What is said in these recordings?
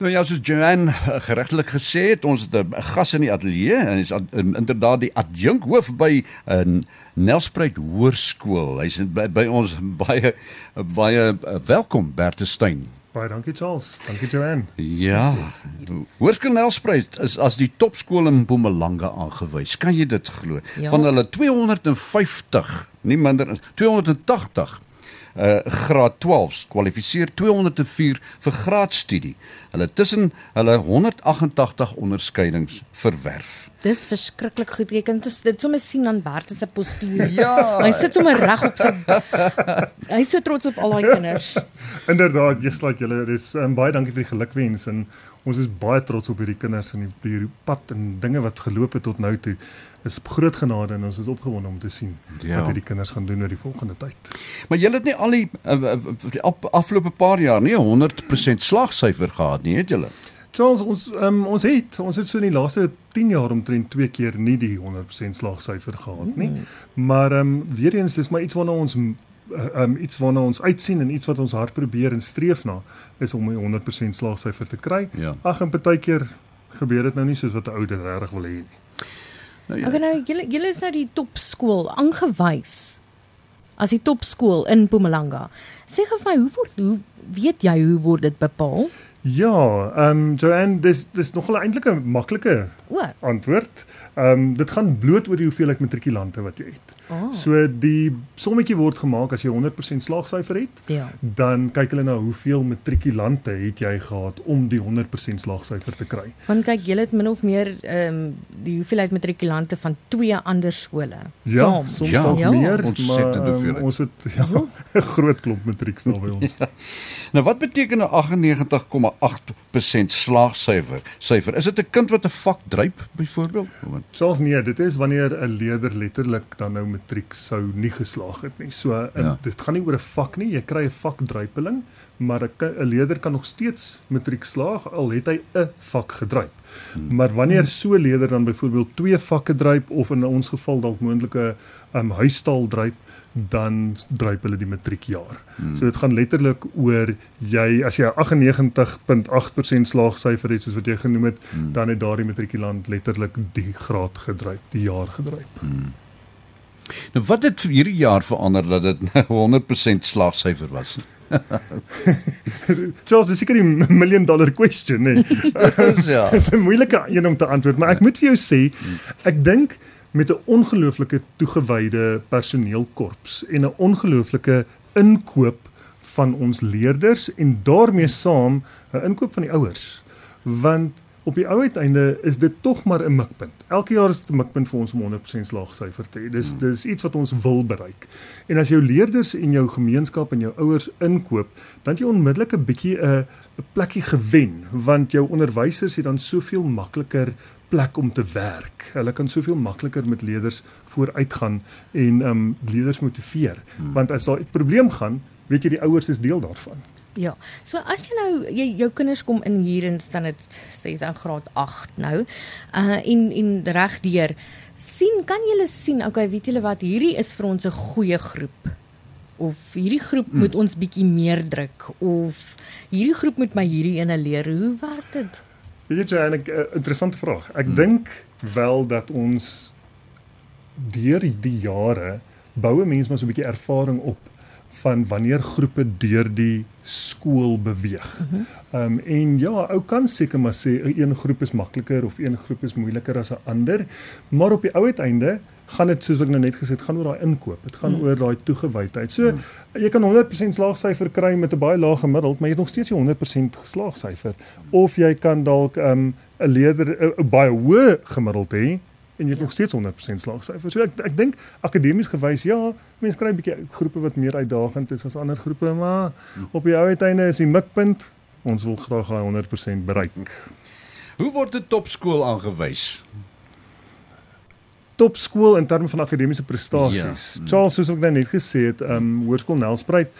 Nou ja, soos Joanne eh, geregtelik gesê het, ons het 'n gas in die ateljee en hy's inderdaad die adjunk hoof by 'n Nelspruit Hoërskool. Hy's by, by ons baie baie uh, welkom Bertestein. Baie dankie Charles. Dankie Joanne. Ja. Hoërskool Nelspruit is as die topskool in Mpumalanga aangewys. Kan jy dit glo? Ja. Van hulle 250, nie minder as 280 uh graad 12s kwalifiseer 204 vir graadstudie. Hulle tussen hulle 188 onderskeidings verwerf. Dis verskriklik goed. Jy kan dit sommer sien aan Bert se postuur. Ja. hy sit sommer reg op sy Hy is so trots op al daai kinders. Inderdaad, jy slaat julle. Dis um, baie dankie vir die gelukwens en ons is baie trots op hierdie kinders en die, die pad en dinge wat geloop het tot nou toe is groot genade en ons is opgewonde om te sien ja. wat hierdie kinders gaan doen oor die volgende tyd. Maar julle het nie al die, uh, die afgelope paar jaar nie 100% slagsyfer gehad nie, het julle? Charles, ons um, ons het ons het so in die laaste 10 jaar omtrent twee keer nie die 100% slagsyfer gehad nie. Mm. Maar ehm um, weer eens dis maar iets waarna ons ehm um, iets waarna ons uitsien en iets wat ons hard probeer en streef na is om 'n 100% slagsyfer te kry. Ja. Ag en partykeer gebeur dit nou nie soos wat 'n ou dit regtig wil hê nie. Nou, ja. Okay, nou julle julle is nou die topskool aangewys as die topskool in Mpumalanga. Sê gou vir my, hoe word hoe weet jy hoe word dit bepaal? Ja, ehm um, Joanne, dis dis nog 'n eintlik 'n maklike antwoord. Ehm um, dit gaan bloot oor die hoeveelheid matrikulante wat jy het. Oh. So die sommetjie word gemaak as jy 100% slaagsyfer het. Ja. Dan kyk hulle na hoeveel matrikulante het jy gehad om die 100% slaagsyfer te kry. Want kyk, jy het min of meer ehm um, die hoeveelheid matrikulante van twee ander skole. Ja, saam. soms ja. ja. meer, maar um, ons het ja, 'n groot klomp matrieks daar by ons. Ja. Nou wat beteken 'n 98,8% slaagsyfer? Syfer, is dit 'n kind wat 'n vak dryp byvoorbeeld? Soos nee, dit is wanneer 'n leerder letterlik dan nou matriek sou nie geslaag het nie. So in, ja. dit gaan nie oor 'n vak nie, jy kry 'n vakdruipeling, maar 'n leerder kan nog steeds matriek slaag al het hy 'n vak gedryp. Hmm. Maar wanneer so 'n leerder dan byvoorbeeld twee vakke dryp of in ons geval dalk moontlike um, huistaal dryp, dan dryp hulle die matriekjaar. Hmm. So dit gaan letterlik oor jy as jy 98.8% slaagsyfer het soos wat jy genoem het, hmm. dan het daardie matrikulant letterlik die graad gedryp, die jaar gedryp. Hmm. Nou wat het hierdie jaar verander dat dit 100% slaagsyfer was? Charles, dis seker 'n million dollar question, nee. ja. Dis 'n moeilike een om te antwoord, maar ek moet vir jou sê, ek dink met 'n ongelooflike toegewyde personeelkorps en 'n ongelooflike inkoop van ons leerders en daarmee saam 'n inkoop van die ouers want op die ou uiteinde is dit tog maar 'n mikpunt. Elke jaar is dit 'n mikpunt vir ons om 100% slaagsyfer te hê. Dis hmm. dis iets wat ons wil bereik. En as jou leerders en jou gemeenskap en jou ouers inkoop, dan jy onmiddellik 'n bietjie 'n 'n plekkie gewen want jou onderwysers het dan soveel makliker plek om te werk. Hulle kan soveel makliker met leerders vooruitgaan en ehm um, leerders motiveer. Hmm. Want as daar 'n probleem gaan, weet jy die ouers is deel daarvan. Ja. So as jy nou jy jou kinders kom in hier en staan dit sê is in graad 8 nou. Uh en en regdeur sien kan julle sien, okay, weet julle wat hierdie is vir ons 'n goeie groep of hierdie groep hmm. moet ons bietjie meer druk of hierdie groep moet my hierdie ene leer. Hoe werk dit? Weet jy, 'n uh, interessante vraag. Ek hmm. dink wel dat ons deur die jare boue mense maar so 'n bietjie ervaring op van wanneer groepe deur die skool beweeg. Mhm. Ehm um, en ja, ou kan seker maar sê een groep is makliker of een groep is moeiliker as 'n ander, maar op die ou uiteinde gaan dit soos ek nou net gesê het, gaan oor daai inkoop. Dit gaan mm. oor daai toegewydheid. So mm. jy kan 100% slaagsyfer kry met 'n baie lae gemiddeld, maar jy het nog steeds nie 100% slaagsyfer of jy kan dalk 'n um, 'n leerder 'n baie hoë gemiddeld hê en jy het ja. nog steeds 100% slaagsyfer. So ek ek dink akademies gewys ja, mense kry 'n bietjie groepe wat meer uitdagend is as ander groepe, maar mm. op die ou uiteinde is die mikpunt ons wil graag daai 100% bereik. Hoe word 'n topskool aangewys? topskool in terme van akademiese prestasies. Ja. Charles soos ek nou net gesê het, ehm um, Hoërskool Nelspruit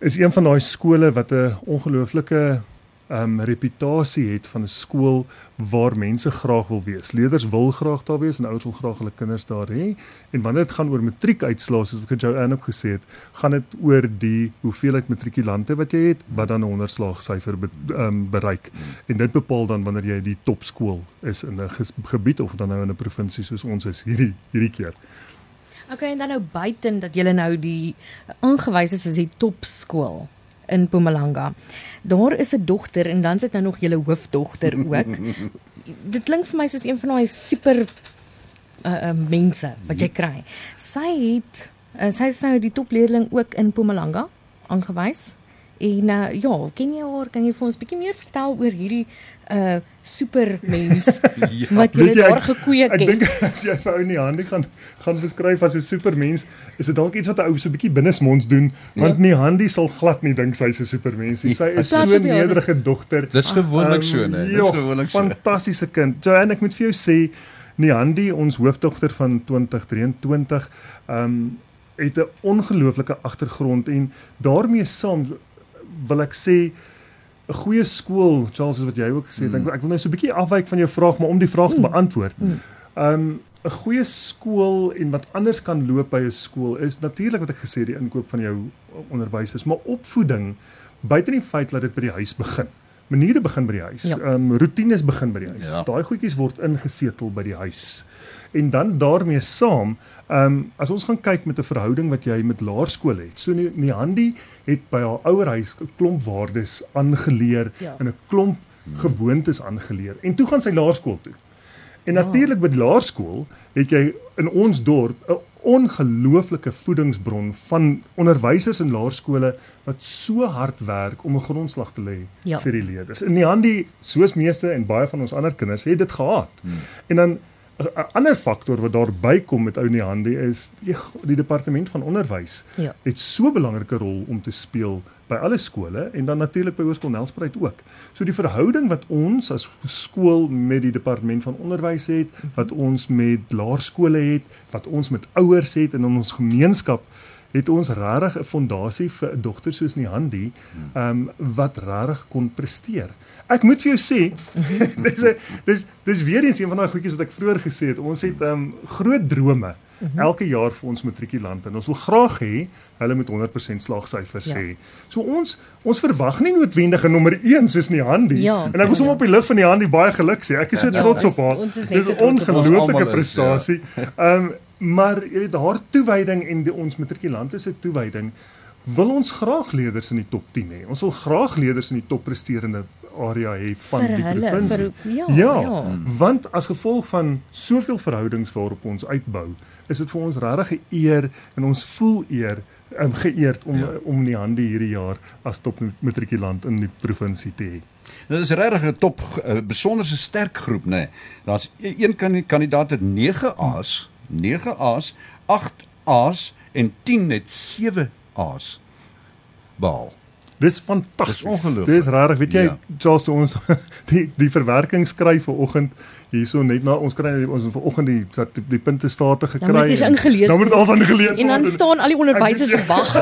is een van daai skole wat 'n ongelooflike um reputasie het van 'n skool waar mense graag wil wees. Leerders wil graag daar wees en ouers wil graag hulle kinders daar hê. En wanneer dit gaan oor matriekuitslae, soos wat Joanne ook gesê het, gaan dit oor die hoeveelheid matrikulante wat jy het wat dan 'n onderslaagsyfer be, um, bereik. En dit bepaal dan wanneer jy die topskool is in 'n gebied of dan nou in 'n provinsie soos ons is hierdie hierdie keer. Okay, en dan nou buiten dat jy nou die aangewys is as die topskool in Mpumalanga. Daar is 'n dogter en dan sit nou nog julle hoofdogter ook. Dit klink vir my soos een van daai super uh, uh mense wat jy kry. Sy het uh, sy is nou die topleerling ook in Mpumalanga aangewys. En uh, ja, ken jy haar? Kan jy vir ons 'n bietjie meer vertel oor hierdie uh supermens ja, wat jy daar gekweek het? Ek dink as jy vir ou in die hande gaan gaan beskryf as 'n supermens, is dit dalk iets wat 'n ou so 'n bietjie binnesmonds doen, want ja. nie Handy sal glad nie dink sy's 'n supermens nie. Sy is so 'n nederige dogter. Dis gewoonlik so, né? Dis gewoonlik so. Fantastiese kind. Joanne, ek moet vir jou sê, nie Handy, ons hoofdogter van 2023, ehm um, het 'n ongelooflike agtergrond en daarmee saam wil ek sê 'n goeie skool, Charles, is wat jy ook gesê het. Mm. Ek ek wil nou so 'n bietjie afwyk van jou vraag, maar om die vraag te mm. beantwoord. Mm. Um 'n goeie skool en wat anders kan loop by 'n skool is natuurlik wat ek gesê die inkoop van jou onderwysers, maar opvoeding buite die feit dat dit by die huis begin. Maniere begin by die huis. Ja. Um rotines begin by die huis. Ja. Daai goedjies word ingesetel by die huis. En dan daarmee saam, ehm um, as ons gaan kyk met 'n verhouding wat jy met laerskool het. So Handy het by haar ouer huis 'n klomp waardes aangeleer ja. en 'n klomp gewoontes aangeleer. En toe gaan sy laerskool toe. En ja. natuurlik by die laerskool het jy in ons dorp 'n ongelooflike voedingsbron van onderwysers in laerskole wat so hard werk om 'n grondslag te lê ja. vir die leerders. In die Handy, soos meeste en baie van ons ander kinders, het dit gehad. Hmm. En dan 'n ander faktor wat daar bykom met ou in die hande is die, die departement van onderwys ja. het so 'n belangrike rol om te speel by alle skole en dan natuurlik by Hoërskool Nelspruit ook. So die verhouding wat ons as skool met die departement van onderwys het, wat ons met laerskole het, wat ons met ouers het in ons gemeenskap het ons regtig 'n fondasie vir 'n dogter soos Nihandi, ehm um, wat regtig kon presteer. Ek moet vir jou sê, dis dis dis weer eens een van daai goedjies wat ek vroeër gesê het. Ons het ehm um, groot drome elke jaar vir ons matrikulante en ons wil graag hê hulle moet 100% slaagsyfers ja. hê. So ons ons verwag nie noodwendig 'n nommer 1 soos Nihandi ja, en ek wil sommer ja, ja. op die lig van Nihandi baie geluk sê. Ek is so ja, trots op haar. Dis 'n ongelooflike prestasie. Ehm um, maar jy weet haar toewyding en die, ons matrikulante se toewyding wil ons graag leerders in die top 10 hê. Ons wil graag leerders in die top presterende area hê van vir die provinsie. Ja, ja, ja, want as gevolg van soveel verhoudings waarop ons uitbou, is dit vir ons regtig 'n eer en ons voel eer um, geëerd om ja. om die hande hierdie jaar as top matrikulant in die provinsie te hê. Dit is regtig 'n top besonderse sterk groep, nê. Nee. Daar's een kandidaat het 9 A's. Hmm 9 A's, 8 A's en 10 net 7 A's. Baal. Dis fantasties. Dis ongelooflik. Dis rarig, weet jy, ja. Charles toe ons die die verwerking skryf vanoggend hierso net na ons kry ons vanoggend die die, die punte state gekry. Dan moet jy ingelees. Dan moet dit al van gelees word. En dan staan al die onderwysers wag.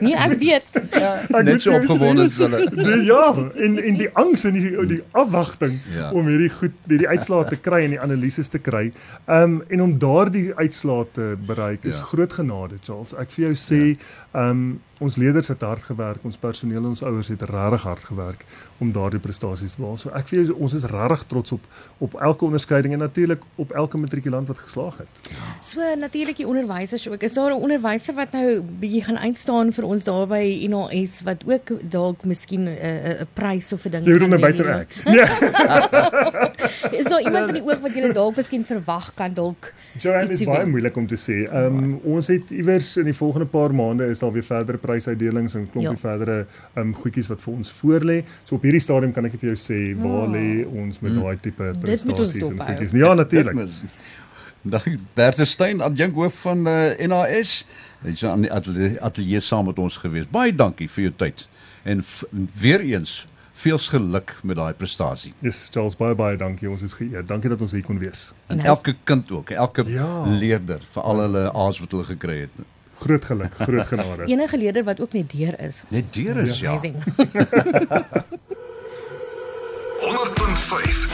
Nee, ek weet. Ja, ek net so opgewonde is hulle. Nee, ja, en en die angs en die die afwagting ja. om hierdie goed hierdie uitslae te kry en die analises te kry. Ehm um, en om daardie uitslae te bereik is ja. groot genade, Charles. Ek vir jou sê, ehm ja. um, ons leerders het hard gewerk, ons personeel, ons ouers het regtig hard gewerk om daardie prestasies te behaal. So ek vir jou ons is regtig trots op op elke onderskeiding en natuurlik op elke matrikulant wat geslaag het. So natuurlik die onderwysers ook. Is daar 'n onderwyser wat nou bietjie gaan uitstaan vir ons daar by NOS wat ook dalk miskien 'n uh, 'n prys of 'n ding. Jy bedoel nou buite ek. Nee. is daar iemand in die oog wat jy dalk miskien verwag kan dalk Joanne is baie moeilik om te sê. Ehm um, ons het iewers in die volgende paar maande is daar weer verdere prysuitdelings en klompie ja. verdere um, goedjies wat vir ons voorlê. So op hierdie stadium kan ek vir jou sê waar lê ons met hm. daai tipe prestasies en goedjies. Ja, natuurlik. Dag Bertestein, adjunk hoof van uh, eh, NAS. Hy's aan die atelier, atelier saam met ons gewees. Baie dankie vir jou tyd. En weer eens veel geluk met daai prestasie. Yes, Charles, baie baie dankie. Ons is geëer. Dankie dat ons hier kon wees. En elke kind ook, elke ja. leerder vir al hulle A's wat hulle gekry het. Groot geluk, groot genade. Enige leerder wat ook net deur is. Net deur is ja. ja. 100.5